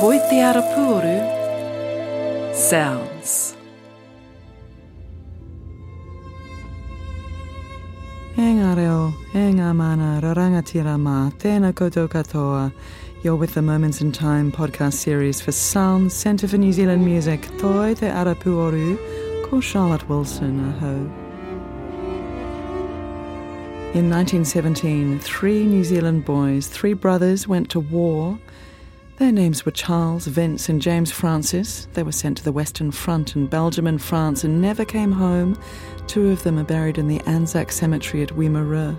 Toi te arapuru. SOUNZ. Ngā reo, ngā mana, rarangatira mā, tēnā koutou katoa. You're with the Moments in Time podcast series for SOUNZ Centre for New Zealand Music. Toi te Arapuoru, ko Charlotte Wilson, aho. In 1917, three New Zealand boys, three brothers, went to war. Their names were Charles, Vince, and James Francis. They were sent to the Western Front in Belgium and France and never came home. Two of them are buried in the Anzac Cemetery at Wimereux.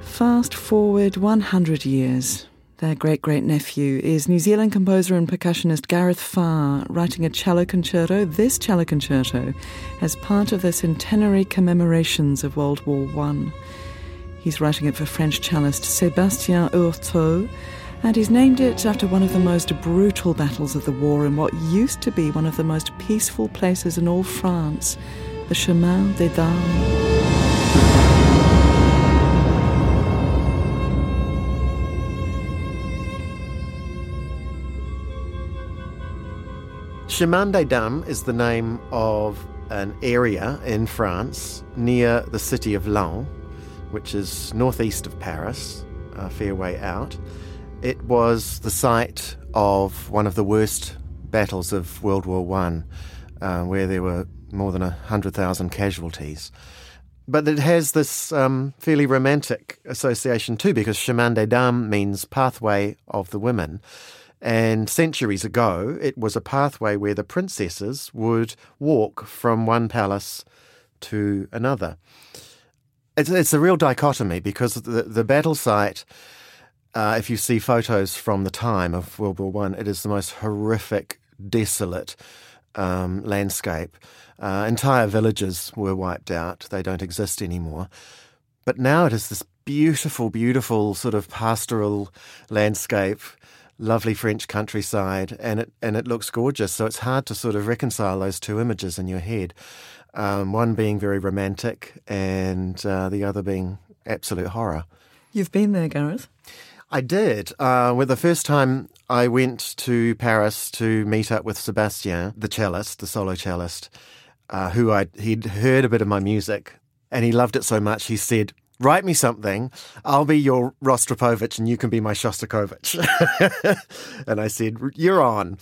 Fast forward 100 years. Their great great nephew is New Zealand composer and percussionist Gareth Farr, writing a cello concerto, this cello concerto, as part of the centenary commemorations of World War One. He's writing it for French cellist Sébastien Hurtaud, and he's named it after one of the most brutal battles of the war in what used to be one of the most peaceful places in all France, the Chemin des Dames. Chemin des Dames is the name of an area in France near the city of Laon, which is northeast of Paris, a fair way out. It was the site of one of the worst battles of World War One, uh, where there were more than 100,000 casualties. But it has this um, fairly romantic association too, because Chemin des Dames means pathway of the women. And centuries ago, it was a pathway where the princesses would walk from one palace to another. It's, it's a real dichotomy because the, the battle site, uh, if you see photos from the time of World War One, it is the most horrific, desolate um, landscape. Uh, entire villages were wiped out; they don't exist anymore. But now it is this beautiful, beautiful sort of pastoral landscape lovely French countryside, and it and it looks gorgeous. So it's hard to sort of reconcile those two images in your head. Um, one being very romantic, and uh, the other being absolute horror. You've been there, Gareth? I did. Uh, well, the first time I went to Paris to meet up with Sebastian, the cellist, the solo cellist, uh, who I he'd heard a bit of my music, and he loved it so much. He said, write me something. I'll be your Rostropovich and you can be my Shostakovich. and I said, You're on.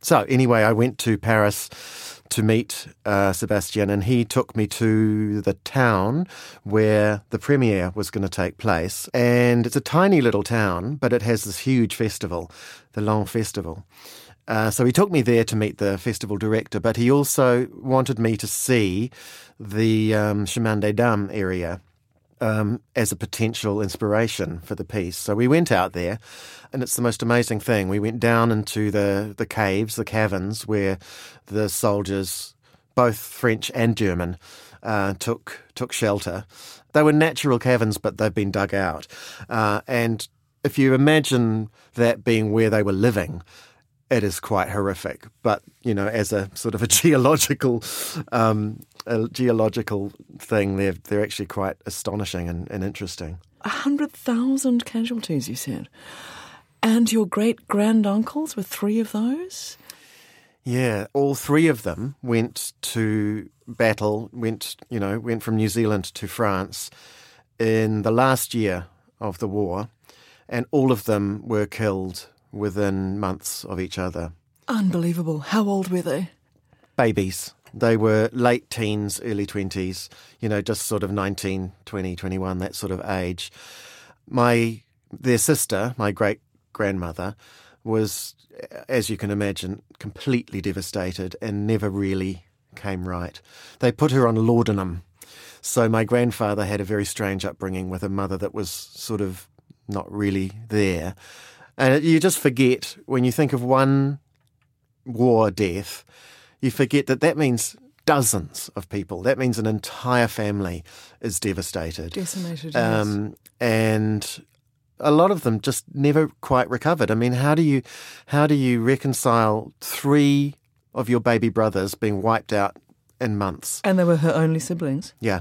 So, anyway, I went to Paris to meet uh, Sebastien, and he took me to the town where the premiere was going to take place. And it's a tiny little town, but it has this huge festival, the Laon Festival. Uh, so he took me there to meet the festival director, but he also wanted me to see the um, Chemin des Dames area um, as a potential inspiration for the piece. So we went out there, and it's the most amazing thing. We went down into the, the caves, the caverns, where the soldiers, both French and German, uh, took took shelter. They were natural caverns, but they've been dug out. Uh, and if you imagine that being where they were living, it is quite horrific. But you know, as a sort of a geological um, a geological thing, they're they're actually quite astonishing and, and interesting. A hundred thousand casualties, you said, and your great granduncles were three of those. Yeah, all three of them went to battle. Went you know went from New Zealand to France in the last year of the war, and all of them were killed within months of each other. Unbelievable. How old were they? Babies. They were late teens, early 20s, you know, just sort of 19, 20, 21, that sort of age. My their sister, my great grandmother, was, as you can imagine, completely devastated and never really came right. They put her on laudanum. So my grandfather had a very strange upbringing with a mother that was sort of not really there. And you just forget when you think of one war death, you forget that that means dozens of people. That means an entire family is devastated. Decimated. Um, and a lot of them just never quite recovered. I mean, how do you how do you reconcile three of your baby brothers being wiped out in months? And they were her only siblings. Yeah.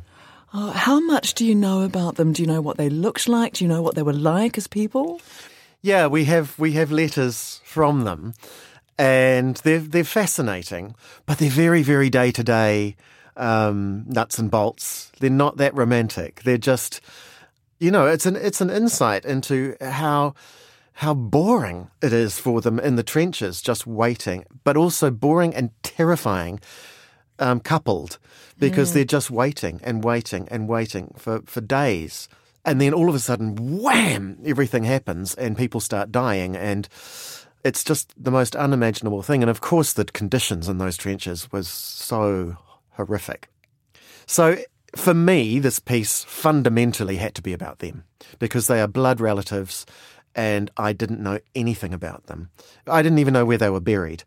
Oh, how much do you know about them? Do you know what they looked like? Do you know what they were like as people? Yeah, we have we have letters from them, and they're they're fascinating, but they're very very day to day nuts and bolts. They're not that romantic. They're just, you know, it's an it's an insight into how how boring it is for them in the trenches, just waiting, but also boring and terrifying, um, coupled, because mm. they're just waiting and waiting and waiting for, for days. And then all of a sudden, wham, everything happens and people start dying. And it's just the most unimaginable thing. And of course, the conditions in those trenches was so horrific. So for me, this piece fundamentally had to be about them because they are blood relatives and I didn't know anything about them. I didn't even know where they were buried.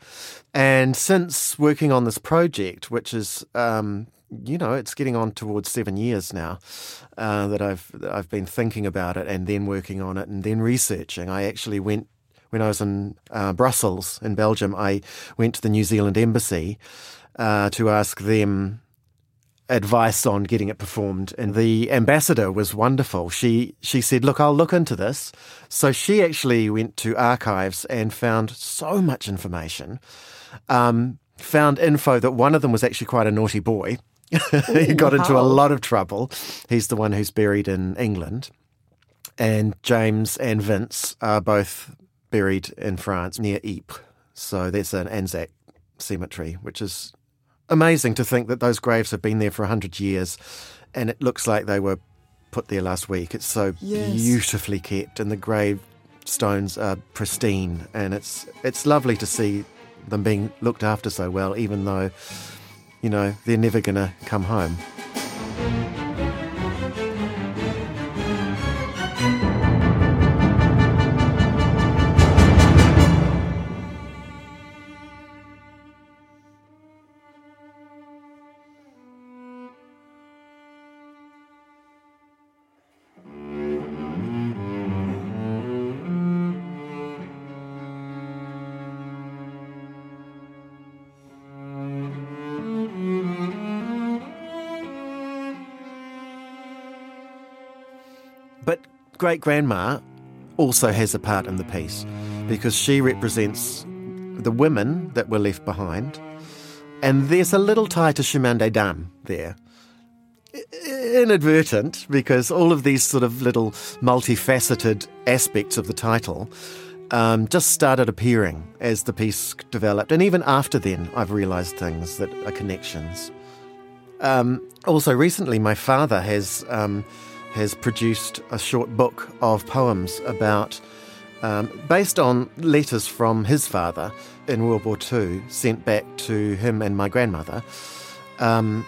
And since working on this project, which is, um, you know, it's getting on towards seven years now uh, that I've I've been thinking about it and then working on it and then researching. I actually went when I was in uh, Brussels in Belgium. I went to the New Zealand embassy uh, to ask them advice on getting it performed. And the ambassador was wonderful. She she said, "Look, I'll look into this." So she actually went to archives and found so much information. Um, found info that one of them was actually quite a naughty boy. he got wow. into a lot of trouble. He's the one who's buried in England. And James and Vince are both buried in France near Ypres. So that's an Anzac cemetery, which is amazing to think that those graves have been there for 100 years and it looks like they were put there last week. It's so yes. beautifully kept and the gravestones are pristine and it's it's lovely to see them being looked after so well even though you know they're never going to come home. Great grandma also has a part in the piece because she represents the women that were left behind. And there's a little tie to Chemin des Dames there. Inadvertent, because all of these sort of little multifaceted aspects of the title um, just started appearing as the piece developed. And even after then, I've realised things that are connections. Um, also, recently, my father has. Um, has produced a short book of poems about, um, based on letters from his father in World War II, sent back to him and my grandmother. Um,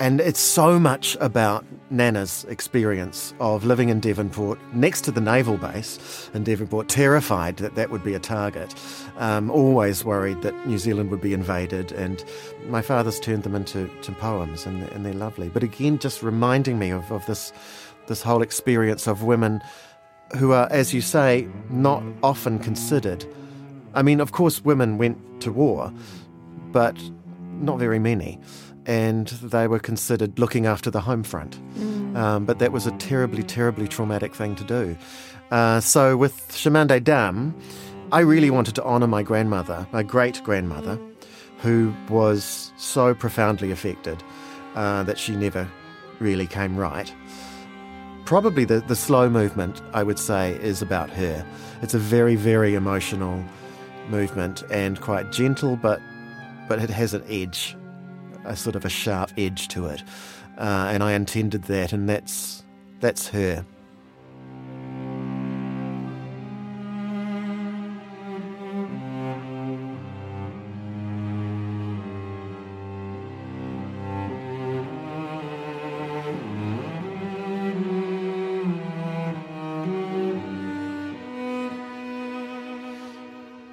and it's so much about Nana's experience of living in Devonport next to the naval base in Devonport, terrified that that would be a target, um, always worried that New Zealand would be invaded. And my father's turned them into to poems, and, and they're lovely. But again, just reminding me of, of this, this whole experience of women who are, as you say, not often considered. I mean, of course, women went to war, but not very many and they were considered looking after the home front. Mm. Um, but that was a terribly, terribly traumatic thing to do. Uh, so with Chemin des Dames, I really wanted to honour my grandmother, my great grandmother, who was so profoundly affected uh, that she never really came right. Probably the, the slow movement, I would say, is about her. It's a very, very emotional movement and quite gentle, but but it has an edge a sort of a sharp edge to it, uh, and I intended that, and that's that's her.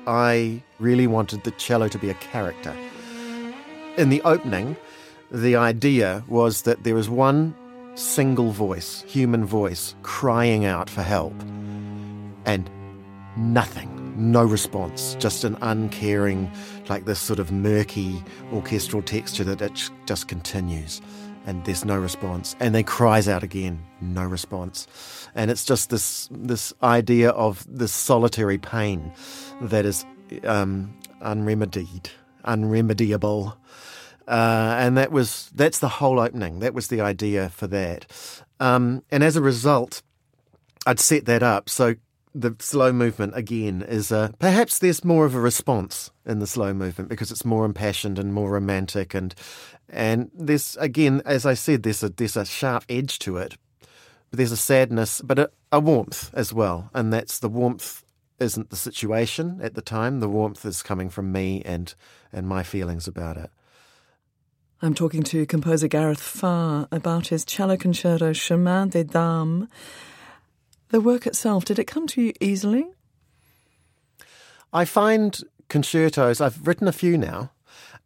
I really wanted the cello to be a character in the opening, the idea was that there was one single voice, human voice, crying out for help, and nothing, no response, just an uncaring, like this sort of murky orchestral texture that it just continues and there's no response. And then cries out again, no response. And it's just this this idea of this solitary pain that is um, unremedied, unremediable. Uh, and that was that's the whole opening. That was the idea for that. Um, and as a result, I'd set that up. So the slow movement again is a, perhaps there's more of a response in the slow movement because it's more impassioned and more romantic and and there's again as I said there's a there's a sharp edge to it but there's a sadness but a, a warmth as well and that's the warmth isn't the situation at the time the warmth is coming from me and and my feelings about it I'm talking to composer Gareth Farr about his cello concerto Chemin des Dames the work itself, did it come to you easily? I find concertos, I've written a few now,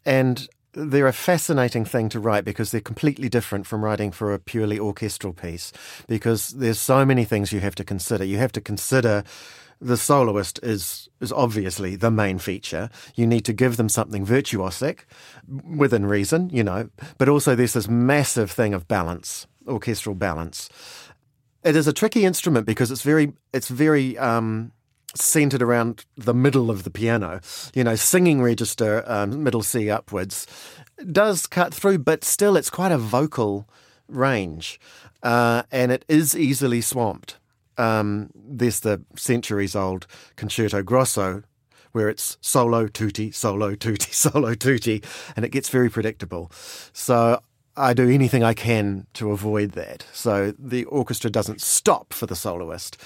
and they're a fascinating thing to write because they're completely different from writing for a purely orchestral piece because there's so many things you have to consider. You have to consider the soloist is is obviously the main feature. You need to give them something virtuosic within reason, you know, but also there's this massive thing of balance, orchestral balance. It is a tricky instrument because it's very it's very um, centered around the middle of the piano. You know, singing register, um, middle C upwards, does cut through, but still it's quite a vocal range, uh, and it is easily swamped. Um, there's the centuries old concerto grosso where it's solo tutti, solo tutti, solo tutti, and it gets very predictable. So I do anything I can to avoid that. So the orchestra doesn't stop for the soloist.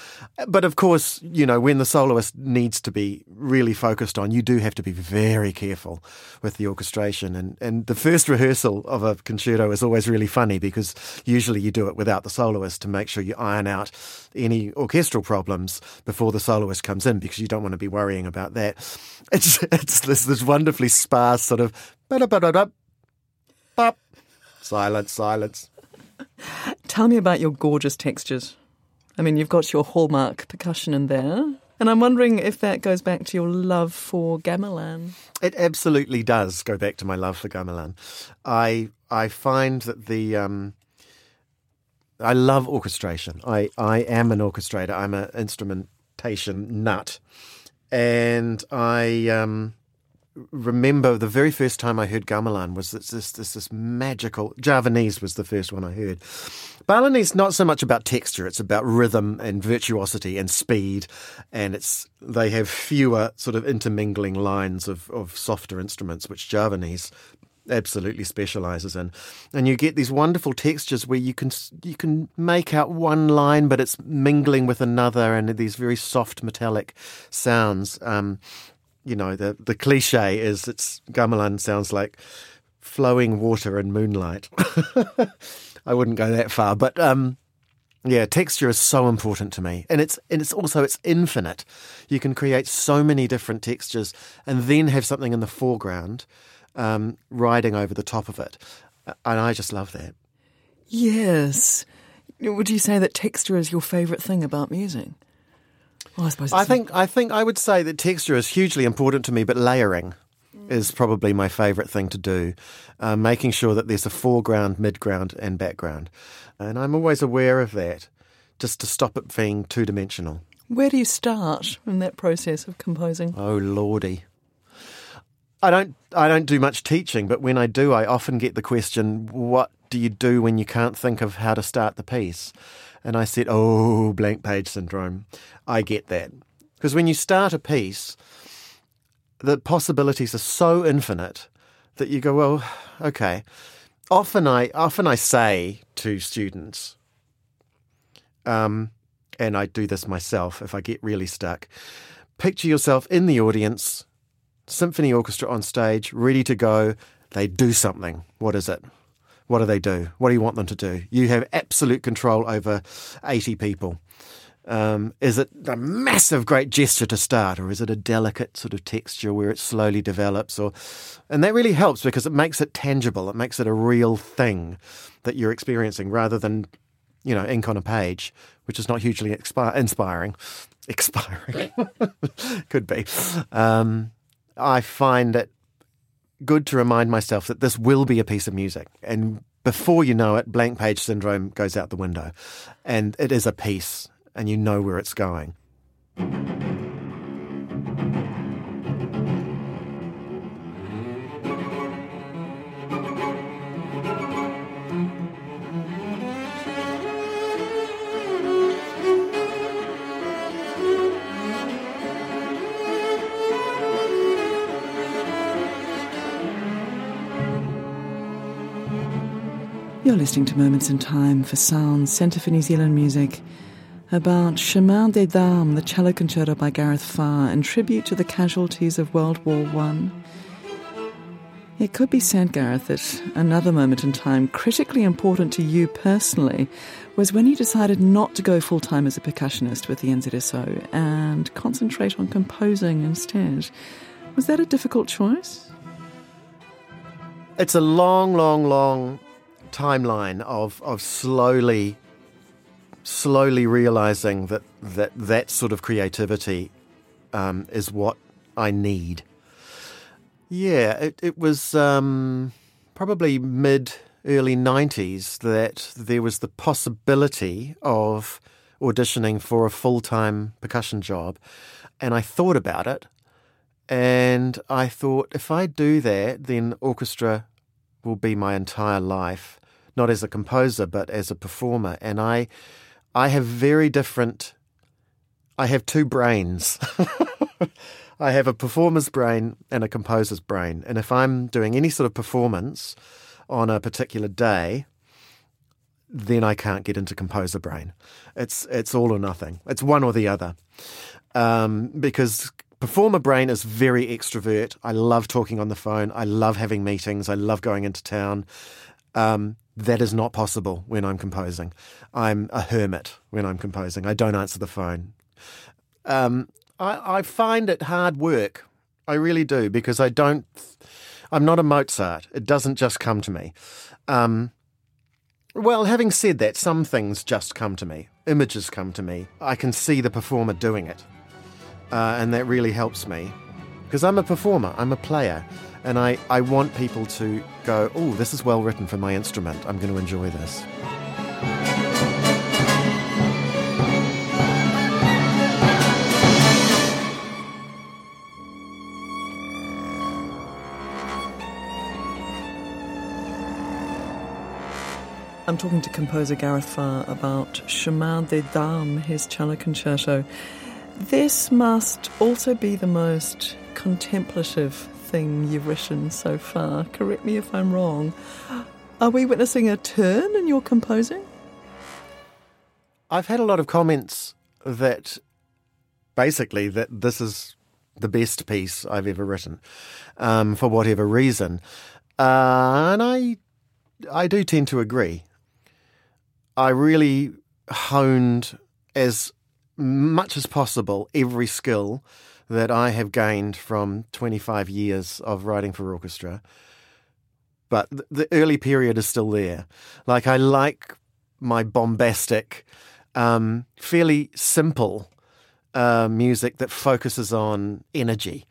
But of course, you know, when the soloist needs to be really focused on, you do have to be very careful with the orchestration. And, and the first rehearsal of a concerto is always really funny because usually you do it without the soloist to make sure you iron out any orchestral problems before the soloist comes in because you don't want to be worrying about that. It's, it's this, this wonderfully sparse sort of Silence, silence. Tell me about your gorgeous textures. I mean, you've got your hallmark percussion in there. And I'm wondering if that goes back to your love for gamelan. It absolutely does go back to my love for gamelan. I I find that the um, I love orchestration. I, I am an orchestrator. I'm an instrumentation nut, and I um, remember the very first time I heard gamelan was this, this this this, magical Javanese was the first one I heard. Balinese not so much about texture; it's about rhythm and virtuosity and speed, and it's they have fewer sort of intermingling lines of of softer instruments, which Javanese absolutely specializes in and you get these wonderful textures where you can you can make out one line but it's mingling with another and these very soft metallic sounds um, you know, the, the cliche is it's gamelan sounds like flowing water and moonlight. I wouldn't go that far, but um, yeah, texture is so important to me, and it's and it's also it's infinite. You can create so many different textures, and then have something in the foreground um, riding over the top of it, and I just love that. Yes. Would you say that texture is your favourite thing about music? Well, I suppose. I think I think I would say that texture is hugely important to me, but layering is probably my favourite thing to do. Uh, making sure that there's a foreground, midground, and background, and I'm always aware of that, just to stop it being two dimensional. Where do you start in that process of composing? Oh lordy. I don't I don't do much teaching, but when I do, I often get the question, "What do you do when you can't think of how to start the piece?" And I said, Oh, blank page syndrome. I get that. Because when you start a piece, the possibilities are so infinite that you go, Well, okay. Often I often I say to students, um, and I do this myself if I get really stuck, picture yourself in the audience, symphony orchestra on stage, ready to go. They do something. What is it? What do they do? What do you want them to do? You have absolute control over 80 people. Um, is it a massive, great gesture to start, or is it a delicate sort of texture where it slowly develops? Or, and that really helps because it makes it tangible. It makes it a real thing that you're experiencing, rather than, you know, ink on a page, which is not hugely expi- inspiring. Expiring could be. Um, I find it good to remind myself that this will be a piece of music and before you know it, blank page syndrome goes out the window. And it is a piece, and you know where it's going. Listening to Moments in Time for SOUNZ, Centre for New Zealand Music, about Chemin des Dames, the cello concerto by Gareth Farr, in tribute to the casualties of World War One. It could be said, Gareth, that another moment in time, critically important to you personally, was when you decided not to go full time as a percussionist with the NZSO and concentrate on composing instead. Was that a difficult choice? It's a long, long, long timeline of of slowly slowly realizing that that that sort of creativity um, is what I need. Yeah, it, it was um, probably mid early nineties that there was the possibility of auditioning for a full time percussion job, and I thought about it, and I thought if I do that, then orchestra will be my entire life not as a composer but as a performer. And I, I have very different. I have two brains. I have a performer's brain and a composer's brain. And if I'm doing any sort of performance on a particular day, then I can't get into composer brain. It's it's all or nothing. It's one or the other. Um, because performer brain is very extrovert. I love talking on the phone. I love having meetings. I love going into town. Um, that is not possible when I'm composing. I'm a hermit when I'm composing. I don't answer the phone. Um, I, I find it hard work. I really do because I don't. I'm not a Mozart. It doesn't just come to me. Um, well, having said that, some things just come to me. Images come to me. I can see the performer doing it, uh, and that really helps me because I'm a performer. I'm a player. And I, I want people to go, oh, this is well written for my instrument. I'm going to enjoy this. I'm talking to composer Gareth Farr about Chemin des Dames, his cello concerto. This must also be the most contemplative thing you've written so far. Correct me if I'm wrong. Are we witnessing a turn in your composing? I've had a lot of comments that basically that this is the best piece I've ever written, um, for whatever reason, uh, and I I do tend to agree. I really honed as much as possible every skill that I have gained from 25 years of writing for orchestra. But the early period is still there. Like, I like my bombastic, um, fairly simple uh, music that focuses on energy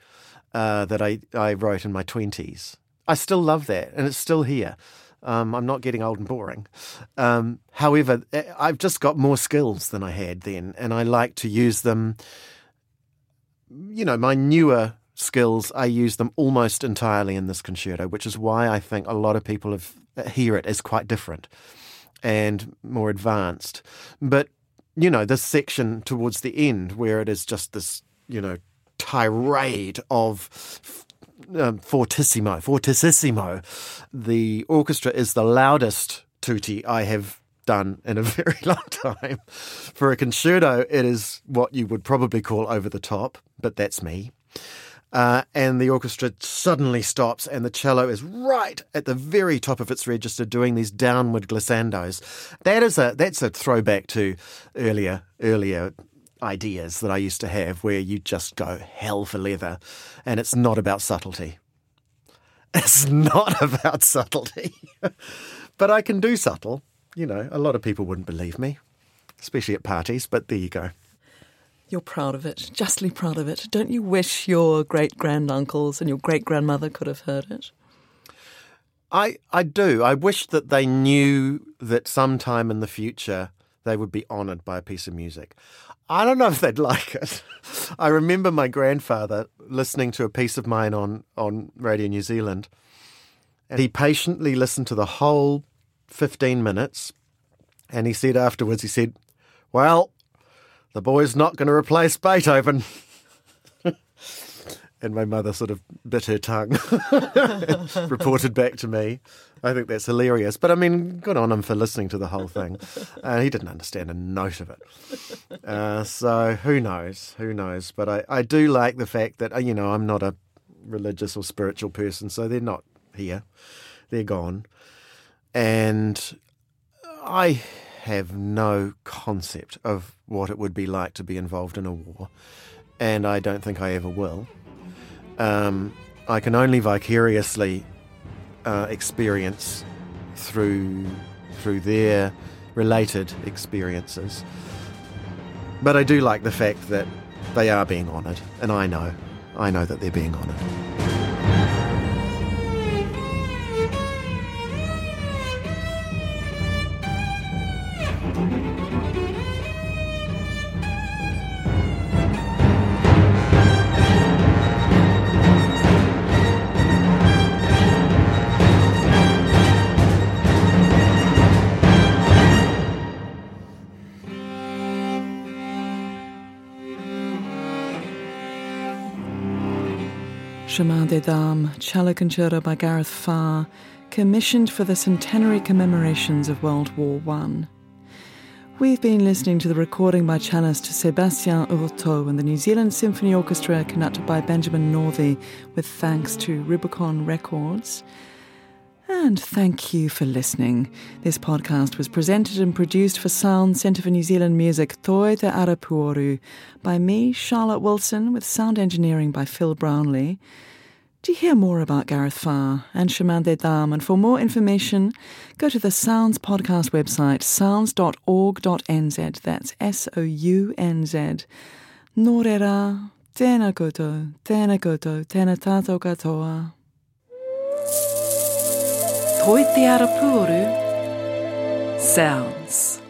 uh, that I, I wrote in my 20s. I still love that, and it's still here. Um, I'm not getting old and boring. Um, however, eh, I've just got more skills than I had then, and I like to use them you know, my newer skills, I use them almost entirely in this concerto, which is why I think a lot of people have, hear it as quite different and more advanced. But, you know, this section towards the end where it is just this, you know, tirade of um, fortissimo, fortissimo. The orchestra is the loudest tutti I have done in a very long time. For a concerto, it is what you would probably call over the top, but that's me. Uh, and the orchestra suddenly stops, and the cello is right at the very top of its register, doing these downward glissandos. That is a that's a throwback to earlier earlier ideas that I used to have, where you just go hell for leather, and it's not about subtlety. It's not about subtlety, but I can do subtle you know, a lot of people wouldn't believe me, especially at parties, but there you go. You're proud of it, justly proud of it. Don't you wish your great granduncles and your great grandmother could have heard it? I, I do. I wish that they knew that sometime in the future they would be honoured by a piece of music. I don't know if they'd like it. I remember my grandfather listening to a piece of mine on, on Radio New Zealand, and he patiently listened to the whole 15 minutes. And he said afterwards, he said, Well, the boy's not going to replace Beethoven. and my mother sort of bit her tongue, reported back to me. I think that's hilarious. But I mean, good on him for listening to the whole thing. Uh, he didn't understand a note of it. Uh, so who knows? Who knows? But I, I do like the fact that, uh, you know, I'm not a religious or spiritual person, so they're not here. They're gone. And I have no concept of what it would be like to be involved in a war. And I don't think I ever will. Um, I can only vicariously uh, experience through through their related experiences. But I do like the fact that they are being honoured, and I know, I know that they're being honoured. Chemin des Dames, concerto by Gareth Farr, commissioned for the centenary commemorations of World War One. We've been listening to the recording by cellist Sebastien Hurtaud and the New Zealand Symphony Orchestra conducted by Benjamin Northey with thanks to Rubicon Records. And thank you for listening. This podcast was presented and produced for SOUNZ Centre for New Zealand Music Toi Te Arapuoru by me, Charlotte Wilson, with sound engineering by Phil Brownlee. To hear more about Gareth Farr and Chemin des Dames and for more information, go to the SOUNZ podcast website, sounz.org.nz. That's S O U N Z. Norera, tēnā koutou, tēnā koutou, tēnā tātou katoa. Toi te ara pūru. SOUNZ.